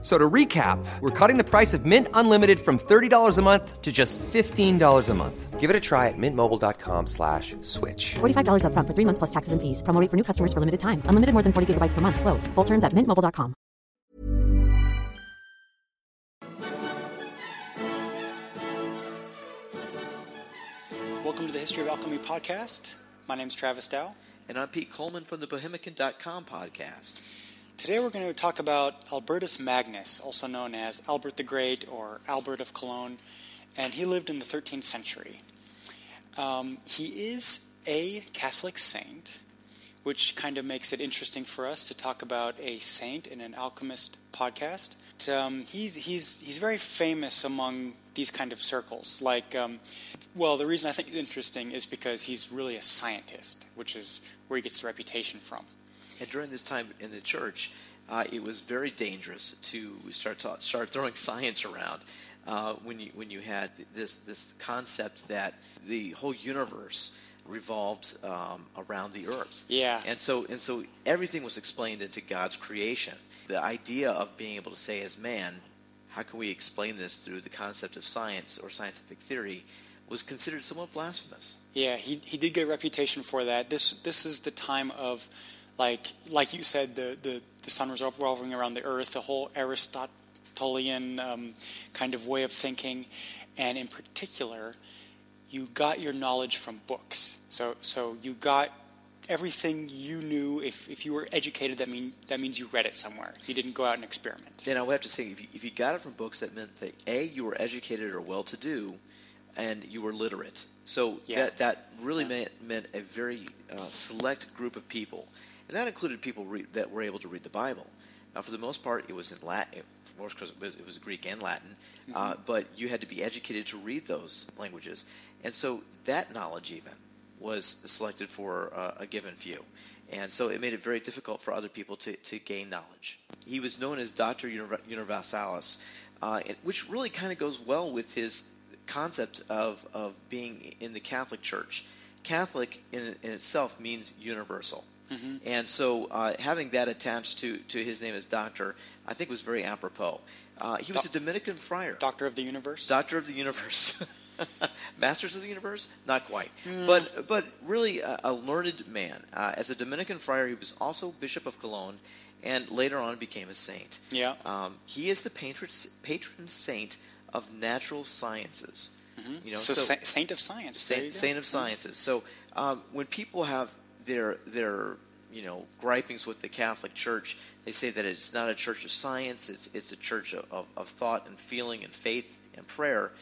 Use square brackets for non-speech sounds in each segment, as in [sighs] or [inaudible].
F- So to recap, we're cutting the price of Mint Unlimited from $30 a month to just $15 a month. Give it a try at mintmobile.com slash switch. $45 upfront for three months plus taxes and fees. Promo rate for new customers for limited time. Unlimited more than 40 gigabytes per month. Slows. Full terms at mintmobile.com. Welcome to the History of Alchemy podcast. My name is Travis Dow. And I'm Pete Coleman from the Bohemican.com podcast. Today we're going to talk about Albertus Magnus, also known as Albert the Great or Albert of Cologne, and he lived in the 13th century. Um, he is a Catholic saint, which kind of makes it interesting for us to talk about a saint in an alchemist podcast. Um, he's, he's, he's very famous among these kind of circles. Like, um, well, the reason I think it's interesting is because he's really a scientist, which is where he gets the reputation from. And during this time in the church, uh, it was very dangerous to start ta- start throwing [laughs] science around uh, when you when you had this this concept that the whole universe revolved um, around the earth. Yeah. And so and so everything was explained into God's creation. The idea of being able to say as man, how can we explain this through the concept of science or scientific theory was considered somewhat blasphemous. Yeah, he, he did get a reputation for that. This this is the time of, like like you said, the the, the sun was revolving around the earth, the whole Aristotelian um, kind of way of thinking, and in particular, you got your knowledge from books. So so you got everything you knew. If, if you were educated, that mean that means you read it somewhere. If you didn't go out and experiment. Then I would have to say, if you, if you got it from books, that meant that a you were educated or well-to-do, and you were literate. So Yeah. that that really meant meant a very uh, select group of people, and that included people re- that were able to read the Bible. Now, for the most part, it was in Latin. Of course, 'cause it was, it was Greek and Latin, uh, but you had to be educated to read those languages, and so that knowledge even was selected for uh, a given few. And so it made it very difficult for other people to, to gain knowledge. He was known as Doctor Universalis, uh, which really kind of goes well with his concept of, of being in the Catholic Church. Catholic in, in itself means universal. And so uh, having that attached to, to his name as Doctor, I think was very apropos. Uh, he was Doc- a Dominican friar. Doctor of the universe. Doctor of the Universe. [laughs] Masters of the Universe? Not quite. But but really a, a learned man. Uh, as a Dominican friar, he was also Bishop of Cologne, and later on became a saint. Yeah. Um, he is the patron patron saint of natural sciences. You know, so, sa- saint of science. Saint, saint of sciences. So um, when people have their their you know gripings with the Catholic Church, they say that it's not a church of science. It's it's a church of, of, of thought and feeling and faith and prayer.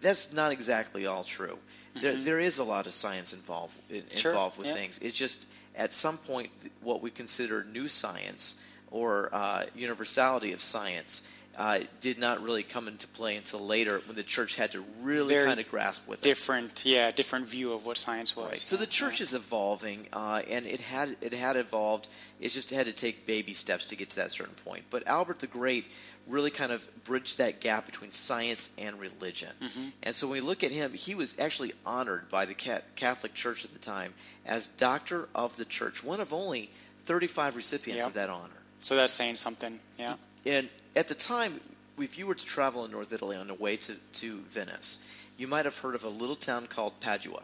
That's not exactly all true. There, there is a lot of science involved Mm-hmm. Sure, involved with yeah. things. It's just at some point what we consider new science or uh, universality of science. Uh, did not really come into play until later when the church had to really Very kind of grasp with it. different, yeah, different view of what science was. Right. So the church is evolving, uh, and it had it had evolved. It just had to take baby steps to get to that certain point. But Albert the Great really kind of bridged that gap between science and religion. And so when we look at him, he was actually honored by the Catholic Church at the time as Doctor of the Church, one of only 35 recipients Yeah. of that honor. So that's saying something, yeah. And at the time, if you were to travel in North Italy on the way to, to Venice, you might have heard of a little town called Padua.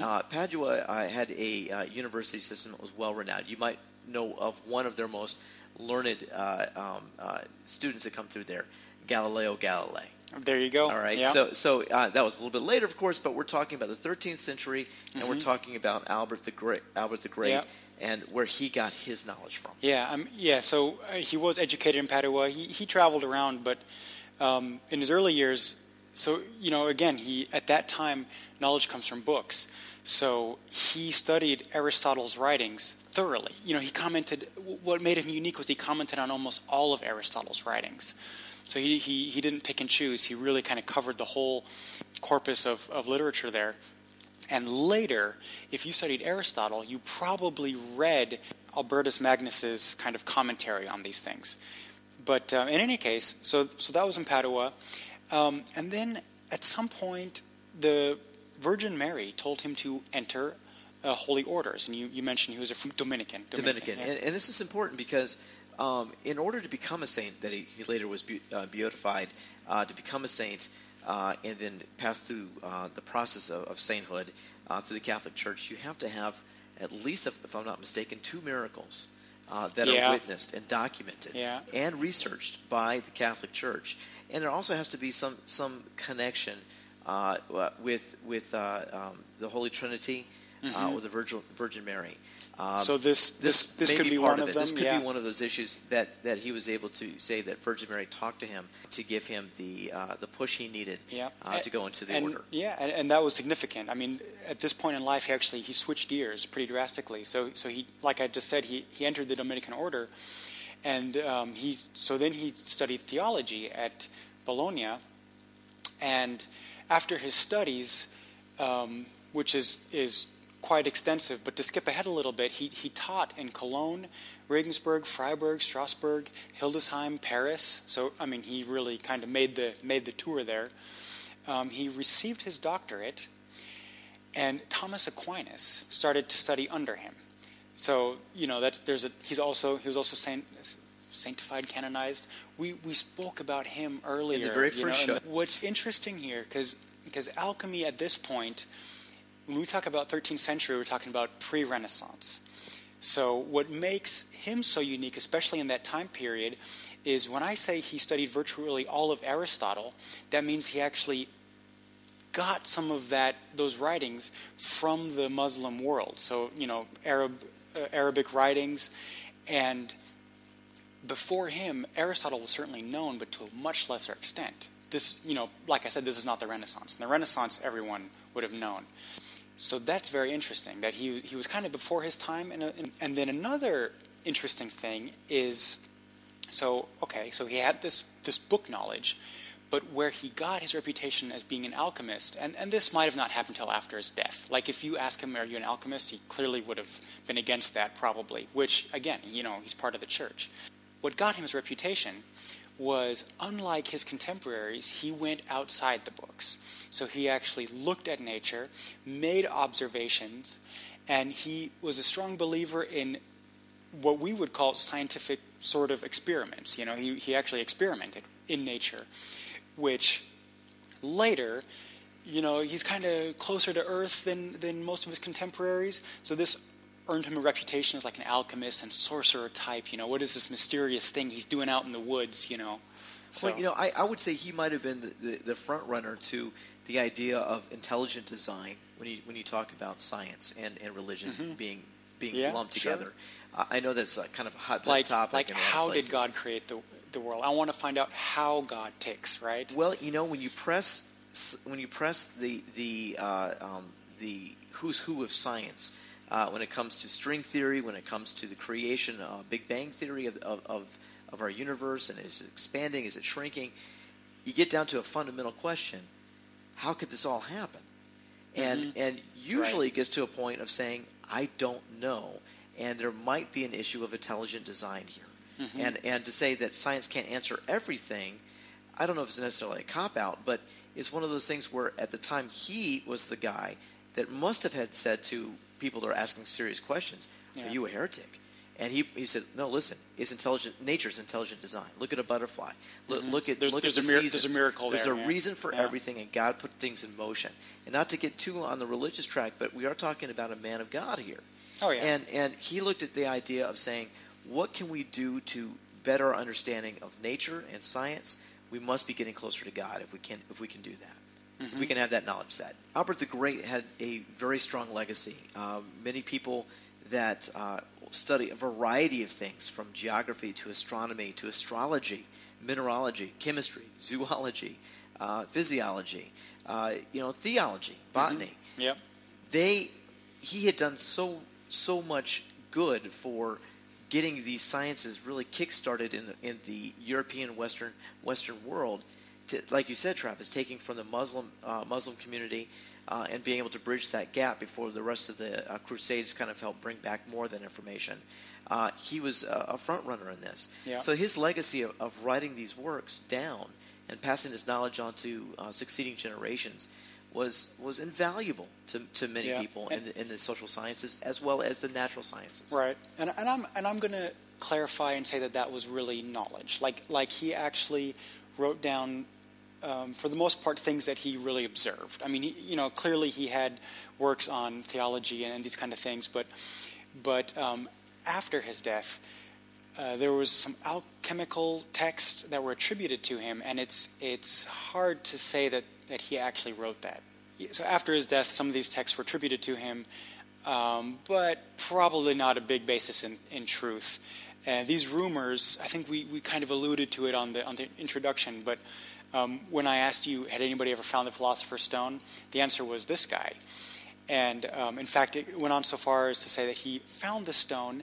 Uh, Padua uh, had a uh, university system that was well renowned. You might know of one of their most learned uh, um, uh, students that come through there, Galileo Galilei. There you go. All right, Yeah. so so uh, that was a little bit later, of course, but we're talking about the 13th century, and we're talking about Albert the Great, Albert the Great, Mm-hmm. And where he got his knowledge from. Yeah, um, yeah. So uh, he was educated in Padua. He he traveled around, but um, in his early years, so you know, again, he at that time knowledge comes from books. So he studied Aristotle's writings thoroughly. You know, he commented. What made him unique was he commented on almost all of Aristotle's writings. So he he, he didn't pick and choose. He really kind of covered the whole corpus of, of literature there. And later, if you studied Aristotle, you probably read Albertus Magnus's kind of commentary on these things. But uh, in any case, so so that was in Padua, um, and then at some point the Virgin Mary told him to enter uh, holy orders, and you, you mentioned he was a Dominican. Dominican, yeah. and, and, this is important because um, in order to become a saint, that he, he later was be, uh, beatified, uh, to become a saint, and then pass through uh, the process of, of sainthood uh, through the Catholic Church, you have to have at least, if, if I'm not mistaken, two miracles that yeah. are witnessed and documented yeah. and researched by the Catholic Church, and there also has to be some some connection with with um, the Holy Trinity mm-hmm. with the Virgin, Virgin Mary. Um, so this this this, could be, one of, of them. This could yeah. be one of those issues that, that he was able to say that Virgin Mary talked to him to give him the uh, the push he needed yeah. uh, to go into the and, order. Yeah, and, and, that was significant. I mean, at this point in life, he actually he switched gears pretty drastically. So so he like I just said, he he entered the Dominican order, and um, he's so then he studied theology at Bologna, and after his studies, um, which is is quite extensive, but to skip ahead a little bit, he, he taught in Cologne, Regensburg, Freiburg, Strasbourg, Hildesheim, Paris. So, I mean, he really kind of made the, made the tour there. Um, he received his doctorate, and Thomas Aquinas started to study under him. So, you know, that's, there's a, he's also, he was also saint, sanctified, canonized. We, we spoke about him earlier. In the very first know, show. What's interesting here, because alchemy at this point, when we talk about 13th century, we're talking about pre Renaissance. So, what makes him so unique, especially in that time period, is when I say he studied virtually all of Aristotle, that means he actually got some of that those writings from the Muslim world. So, you know, Arab uh, Arabic writings and before him Aristotle was certainly known but to a much lesser extent. This, you know, like I said this is not the Renaissance. In the Renaissance everyone would have known. So that's very interesting that he, he was kind of before his time. And, and then another interesting thing is so, okay, so he had this, this book knowledge, but where he got his reputation as being an alchemist, and, and this might have not happened until after his death. Like, if you ask him, Are you an alchemist? he clearly would have been against that, probably, which, again, you know, he's part of the church. What got him his reputation was unlike his contemporaries, he went outside the books. So he actually looked at nature, made observations, and he was a strong believer in what we would call scientific sort of experiments. You know, he, he actually experimented in nature, which later, you know, he's kind of closer to Earth than, than most of his contemporaries. So this earned him a reputation as like an alchemist and sorcerer type. You know, what is this mysterious thing he's doing out in the woods? You know. So well, you know, I, I would say he might have been the, the, the, front runner to the idea of intelligent design when you when you talk about science and, and religion mm-hmm. being being yeah, lumped sure. together. Uh, I know that's a kind of a hot like, topic. Like, how places. did God create the the world? I want to find out how God ticks, right? Well, you know, when you press when you press the the uh, um, the who's who of science uh, when it comes to string theory, when it comes to the creation, uh, Big Bang theory of, of, of, of our universe, and is it expanding, is it shrinking? You get down to a fundamental question: How could this all happen? And mm-hmm. and usually right. it gets to a point of saying, I don't know, and there might be an issue of intelligent design here. Mm-hmm. And and to say that science can't answer everything, I don't know if it's necessarily a cop out, but it's one of those things where at the time he was the guy that must have had said to people that are asking serious questions, yeah. "Are you a heretic?" And he, he said, "No, listen. It's intelligent. Nature's intelligent design. Look at a butterfly. Look, mm-hmm. look at there's, look there's at a the mir- seasons. There's a miracle There's there. a yeah. reason for yeah. everything, and God put things in motion. And not to get too on the religious track, but we are talking about a man of God here. Oh yeah. And and he looked at the idea of saying, what can we do to better our understanding of nature and science? We must be getting closer to God if we can if we can do that. Mm-hmm. We can have that knowledge set. Albert the Great had a very strong legacy. Um, many people that uh, study a variety of things from geography to astronomy to astrology, mineralogy, chemistry, zoology, uh, physiology, uh, you know, theology, botany. Mm-hmm. Yep. They, he had done so so much good for getting these sciences really kick-started in the, in the European Western Western world. To, like you said, Travis, taking from the Muslim uh, Muslim community uh, and being able to bridge that gap before the rest of the uh, Crusades kind of helped bring back more of that information. Uh, he was a, a front runner in this. Yeah. So his legacy of, of writing these works down and passing his knowledge on to uh, succeeding generations was was invaluable to, to many Yeah. people in the, in the social sciences as well as the natural sciences. Right, and, and I'm and I'm going to clarify and say that that was really knowledge. Like like he actually wrote down, um, for the most part, things that he really observed. I mean, he, you know, clearly he had works on theology and, these kind of things, but but um, after his death. Uh, there was some alchemical texts that were attributed to him, and it's it's hard to say that, that he actually wrote that. So after his death, some of these texts were attributed to him, um, but probably not a big basis in, in truth. And these rumors, I think we, we kind of alluded to it on the on the introduction, but um, when I asked you, had anybody ever found the Philosopher's Stone, the answer was this guy. And um, in fact, it went on so far as to say that he found the stone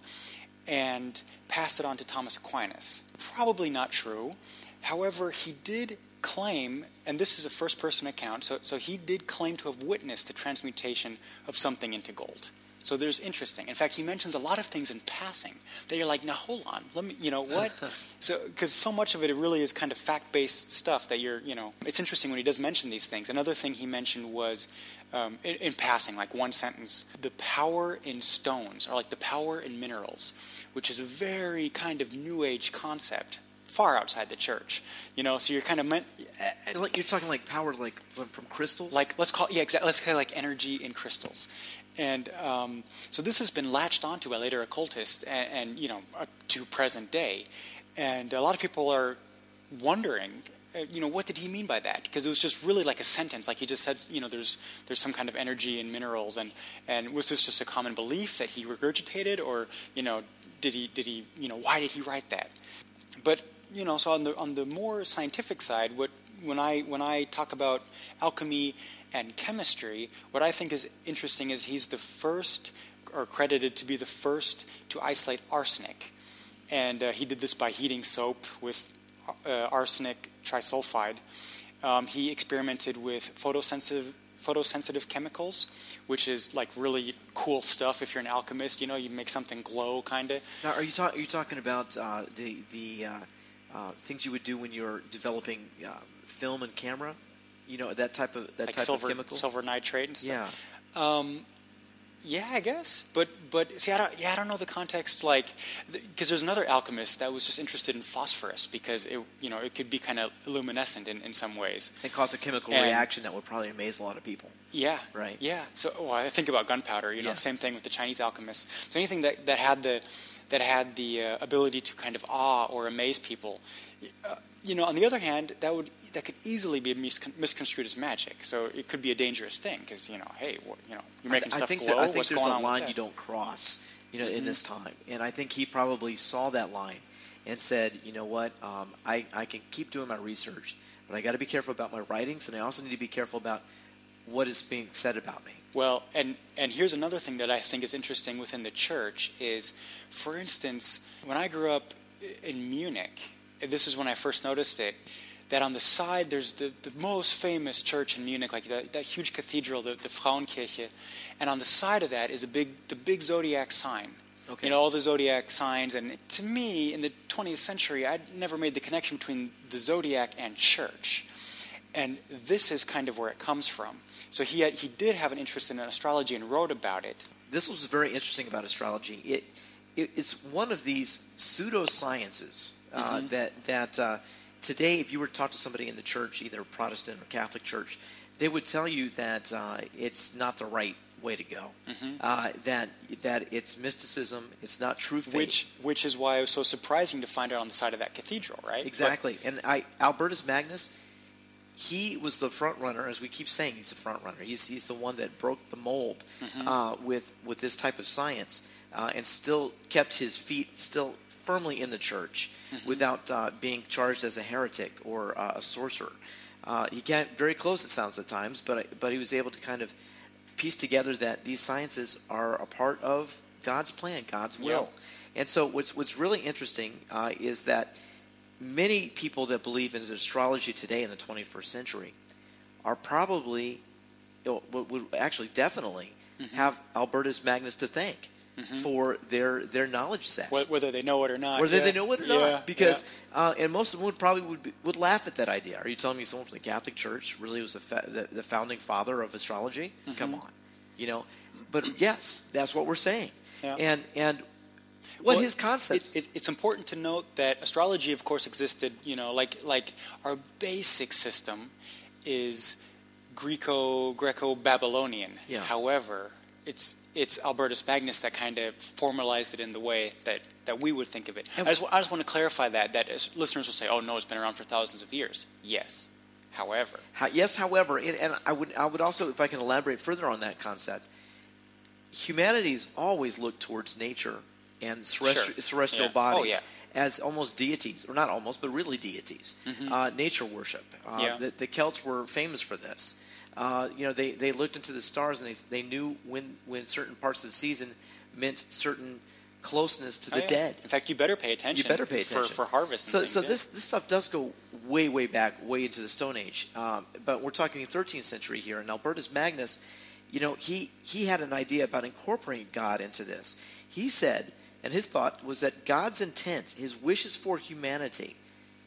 and passed it on to Thomas Aquinas. Probably not true. However, he did claim, and this is a first person account, so, so he did claim to have witnessed the transmutation of something into gold. So there's interesting. In fact, he mentions a lot of things in passing that you're like, now hold on, let me, you know what? [laughs] so because so much of it, it really is kind of fact-based stuff that you're, you know, it's interesting when he does mention these things. Another thing he mentioned was um, in, in passing, like one sentence, the power in stones, or like the power in minerals, which is a very kind of new age concept, far outside the church. You know, so you're kind of meant. Like, you're talking like power like from, from crystals? like let's call yeah exactly let's call it like energy in crystals and um, so this has been latched onto by later occultists and, and you know to present day. And a lot of people are wondering uh, you know what did he mean by that? Because it was just really like a sentence like he just said you know there's there's some kind of energy in minerals. And and was this just a common belief that he regurgitated? Or you know did he did he you know why did he write that? But you know, so on the on the more scientific side, what when I when I talk about alchemy and chemistry, what I think is interesting is he's the first, or credited to be the first, to isolate arsenic, and uh, he did this by heating soap with uh, arsenic trisulfide. Um, he experimented with photosensitive photosensitive chemicals, which is like really cool stuff. If you're an alchemist, you know, you make something glow, kind of. Now, are you, talk, are you talking about uh, the, the uh, uh, things you would do when you're developing um, film and camera? You know, that type of that like type silver of chemical? silver nitrate and Yeah. stuff. Um, yeah, I guess. But but see, I don't. Yeah, I don't know the context. Like, because there's another alchemist that was just interested in phosphorus because it, you know, it could be kind of luminescent in, in some ways. It caused a chemical And- reaction that would probably amaze a lot of people. Yeah. Right. Yeah. So, well, I think about gunpowder. You know, Yeah. same thing with the Chinese alchemists. So anything that, that had the that had the uh, ability to kind of awe or amaze people. Uh, you know, on the other hand, that would that could easily be miscon- misconstrued as magic. So it could be a dangerous thing because you know, hey, what, you know, you're making I, stuff I think glow. that, I think What's there's going a on line? Mm-hmm. you don't cross, you know, in this time, and I think he probably saw that line and said, you know what, um, I I can keep doing my research, but I got to be careful about my writings, and I also need to be careful about what is being said about me. Well, and and here's another thing that I think is interesting within the church is, for instance, when I grew up in Munich, this is when I first noticed it. That on the side there's the, the most famous church in Munich, like that, that huge cathedral, the, the Frauenkirche, and on the side of that is a big the big zodiac sign. Okay. You know all the zodiac signs, and to me, in the 20th century, I'd never made the connection between the zodiac and church. And this is kind of where it comes from. So he had, he did have an interest in astrology and wrote about it. This was very interesting about astrology. It, it it's one of these pseudosciences uh, Mm-hmm. that that uh, today, if you were to talk to somebody in the church, either Protestant or Catholic church, they would tell you that uh, it's not the right way to go. Mm-hmm. Uh, that that it's mysticism. It's not true faith. Which, which is why it was so surprising to find it on the side of that cathedral, right? Exactly. and I, Albertus Magnus, he was the front runner, as we keep saying, he's the front runner. He's, he's the one that broke the mold uh, with with this type of science, uh, and still kept his feet still firmly in the church without uh, being charged as a heretic or uh, a sorcerer. Uh, he got very close, it sounds at times, but but he was able to kind of piece together that these sciences are a part of God's plan, God's will. And so, what's what's really interesting uh, is that many people that believe in astrology today in the 21st century are probably would, would actually definitely Mm-hmm. have Albertus Magnus to thank for their their knowledge set. Whether they know it or not. Whether yeah. they know it or Yeah, not, because yeah. uh, and most of them would probably would, be, would laugh at that idea. Are you telling me someone from the Catholic Church really was the, fa- the, the founding father of astrology? Mm-hmm. Come on, you know. But yes, that's what we're saying. And and what Well, his concept? It, it, it's important to note that astrology, of course, existed. You know, like like our basic system is Greco Greco Babylonian. Yeah. However, it's it's Albertus Magnus that kind of formalized it in the way that, that we would think of it. I just, I just want to clarify that that as listeners will say, "Oh no, it's been around for thousands of years." Yes. However, How, yes, however, and, and I would I would also, if I can elaborate further on that concept, humanity's always looked towards nature and Sure. celestial Yeah. Oh, bodies yeah. as almost deities, or not almost, but really deities. Uh, nature worship. Uh, Mm-hmm. Yeah. the, the Celts were famous for this. Uh, you know, they, they looked into the stars and they, they knew when when certain parts of the season meant certain closeness to Oh, the yeah. dead. In fact, you better pay attention. You better pay for, attention for harvest. And So, things, so yeah. this this stuff does go way, way back, way into the Stone Age. Um, but we're talking 13th century here, and Albertus Magnus, you know, he he had an idea about incorporating God into this. He said, and his thought was that God's intent, his wishes for humanity,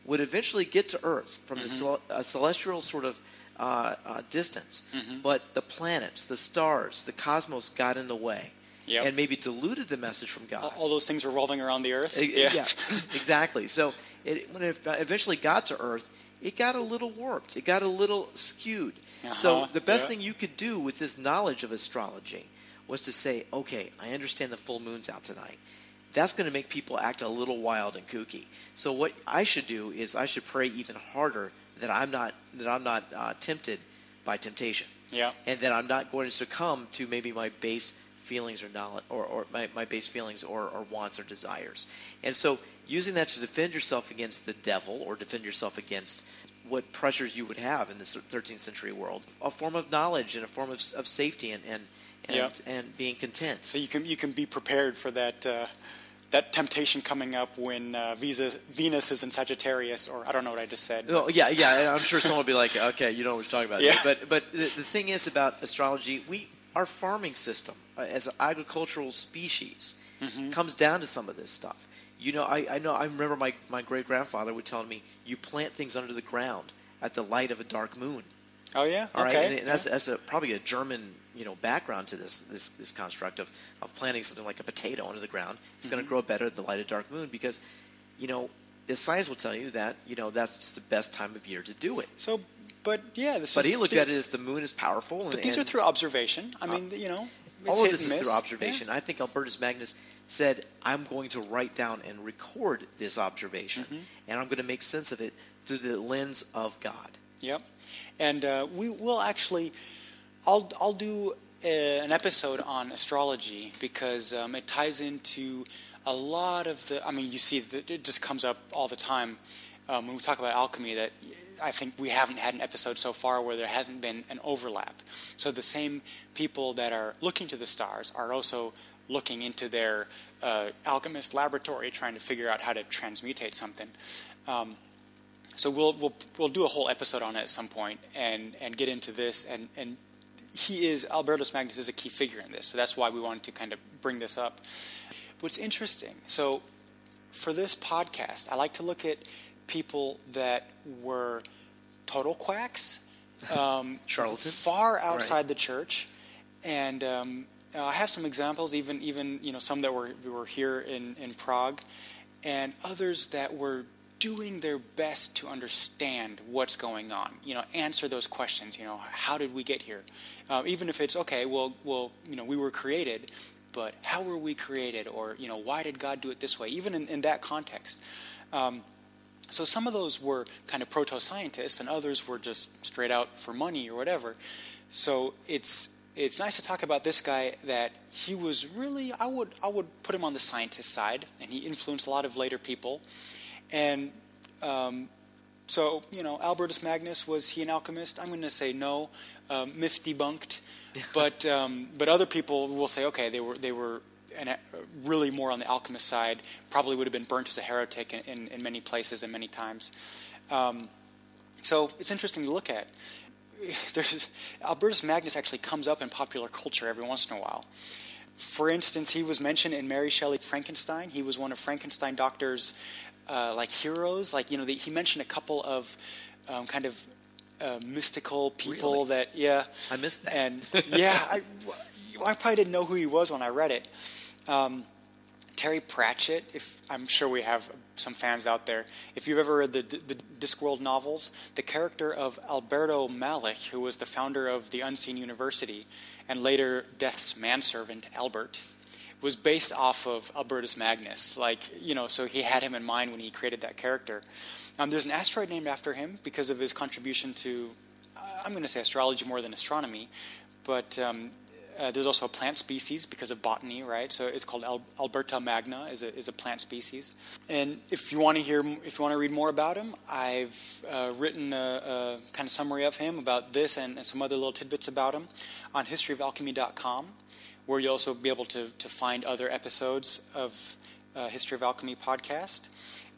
would eventually get to Earth from the cel- a celestial sort of uh, uh, distance, but the planets, the stars, the cosmos got in the way. Yep. And maybe diluted the message from God. all, all those things revolving around the earth. E- Yeah, [laughs] exactly. So it, when it eventually got to Earth, it got a little warped. It got a little skewed. So Uh-huh, the best yeah. thing you could do with this knowledge of astrology was to say, okay, I understand the full moon's out tonight. That's going to make people act a little wild and kooky. So what I should do is I should pray even harder that I'm not that I'm not uh, tempted by temptation Yeah. and that I'm not going to succumb to maybe my base feelings or knowledge or, or my, my base feelings or, or wants or desires. And so using that to defend yourself against the devil or defend yourself against what pressures you would have in this 13th century world, a form of knowledge and a form of, of safety and and, and, Yeah. and being content. So you can you can be prepared for that uh, that temptation coming up when uh, Visa, Venus is in Sagittarius, or I don't know what I just said. Oh, yeah, yeah. I'm sure someone will be like, okay, you know what we're talking about. Yeah. But but the, the thing is about astrology, we our farming system uh, as an agricultural species Mm-hmm. comes down to some of this stuff. You know, I, I know I remember my, my great grandfather would tell me you plant things under the ground at the light of a dark moon. Oh yeah, All right, okay. and that's, that's a, probably a German you know background to this this, this construct of, of planting something like a potato under the ground. It's going to grow better at the light of dark moon because you know the science will tell you that you know that's just the best time of year to do it. so, but yeah, this But is, he looked at it as the moon is powerful. And, But these are through observation. I mean, you know, all of this and is through observation. I think Albertus Magnus said, "I'm going to write down and record this observation, Mm-hmm. and I'm going to make sense of it through the lens of God." Yep. And uh, we will actually, I'll, I'll do uh an episode on astrology because um, it ties into a lot of the, I mean, you see, that it just comes up all the time um, when we talk about alchemy that I think we haven't had an episode so far where there hasn't been an overlap. So the same people that are looking to the stars are also looking into their uh, alchemist laboratory trying to figure out how to transmutate something. Um, so we'll we'll we'll do a whole episode on it at some point and and get into this and and he is Albertus Magnus is a key figure in this. So that's why we wanted to kind of bring this up. What's interesting, so for this podcast, I like to look at people that were total quacks, um, [laughs] Charlatans. far outside Right. the church, and um, I have some examples, even even you know some that were were here in in Prague, and others that were doing their best to understand what's going on. You know, answer those questions. You know, how did we get here? Uh, even if it's okay, well, well, you know, we were created, but how were we created? Or you know, why did God do it this way? Even in, in that context. Um, so some of those were kind of proto-scientists, and others were just straight out for money or whatever. So it's it's nice to talk about this guy that he was really I would I would put him on the scientist side, and he influenced a lot of later people. And um, so you know, Albertus Magnus was he an alchemist? I'm going to say no, um, myth debunked. [laughs] but um, but other people will say okay, they were they were and uh, really more on the alchemist side, probably would have been burnt as a heretic in, in, in many places and many times. Um, so it's interesting to look at. [sighs] there's Albertus Magnus actually comes up in popular culture every once in a while. For instance, he was mentioned in Mary Shelley Frankenstein. He was one of Frankenstein doctor's uh, like heroes. Like you know, the, he mentioned a couple of um, kind of uh, mystical people Really? that yeah. I missed that. And [laughs] yeah, I, I probably didn't know who he was when I read it. Um, Terry Pratchett, if I'm sure we have some fans out there. If you've ever read the, the Discworld novels, the character of Alberto Malich, who was the founder of the Unseen University and later Death's manservant Albert, was based off of Albertus Magnus. Like you know, so he had him in mind when he created that character. Um, there's an asteroid named after him because of his contribution to, uh, I'm going to say astrology more than astronomy, but um, uh, there's also a plant species because of botany, right? So it's called Al- Alberta magna is a, is a plant species. And if you want to hear, if you want to read more about him, I've uh, written a, a kind of summary of him about this and, and some other little tidbits about him on historyofalchemy.com, where you'll also be able to, to find other episodes of uh, History of Alchemy podcast.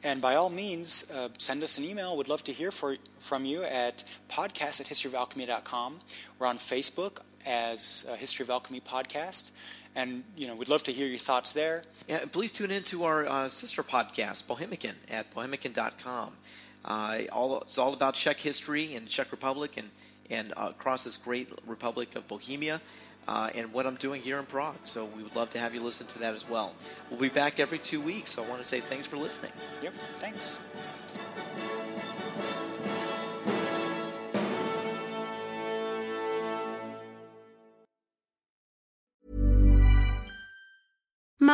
And by all means, uh, send us an email. We'd love to hear for, from you at podcast at historyofalchemy.com. We're on Facebook as uh, History of Alchemy Podcast. And, you know, we'd love to hear your thoughts there. Yeah, please tune in to our uh, sister podcast, Bohemican, at bohemican.com. Uh, all, it's all about Czech history and Czech Republic and, and across this great Republic of Bohemia uh, and what I'm doing here in Prague. So we would love to have you listen to that as well. We'll be back every two weeks, so I want to say thanks for listening. Yep, thanks.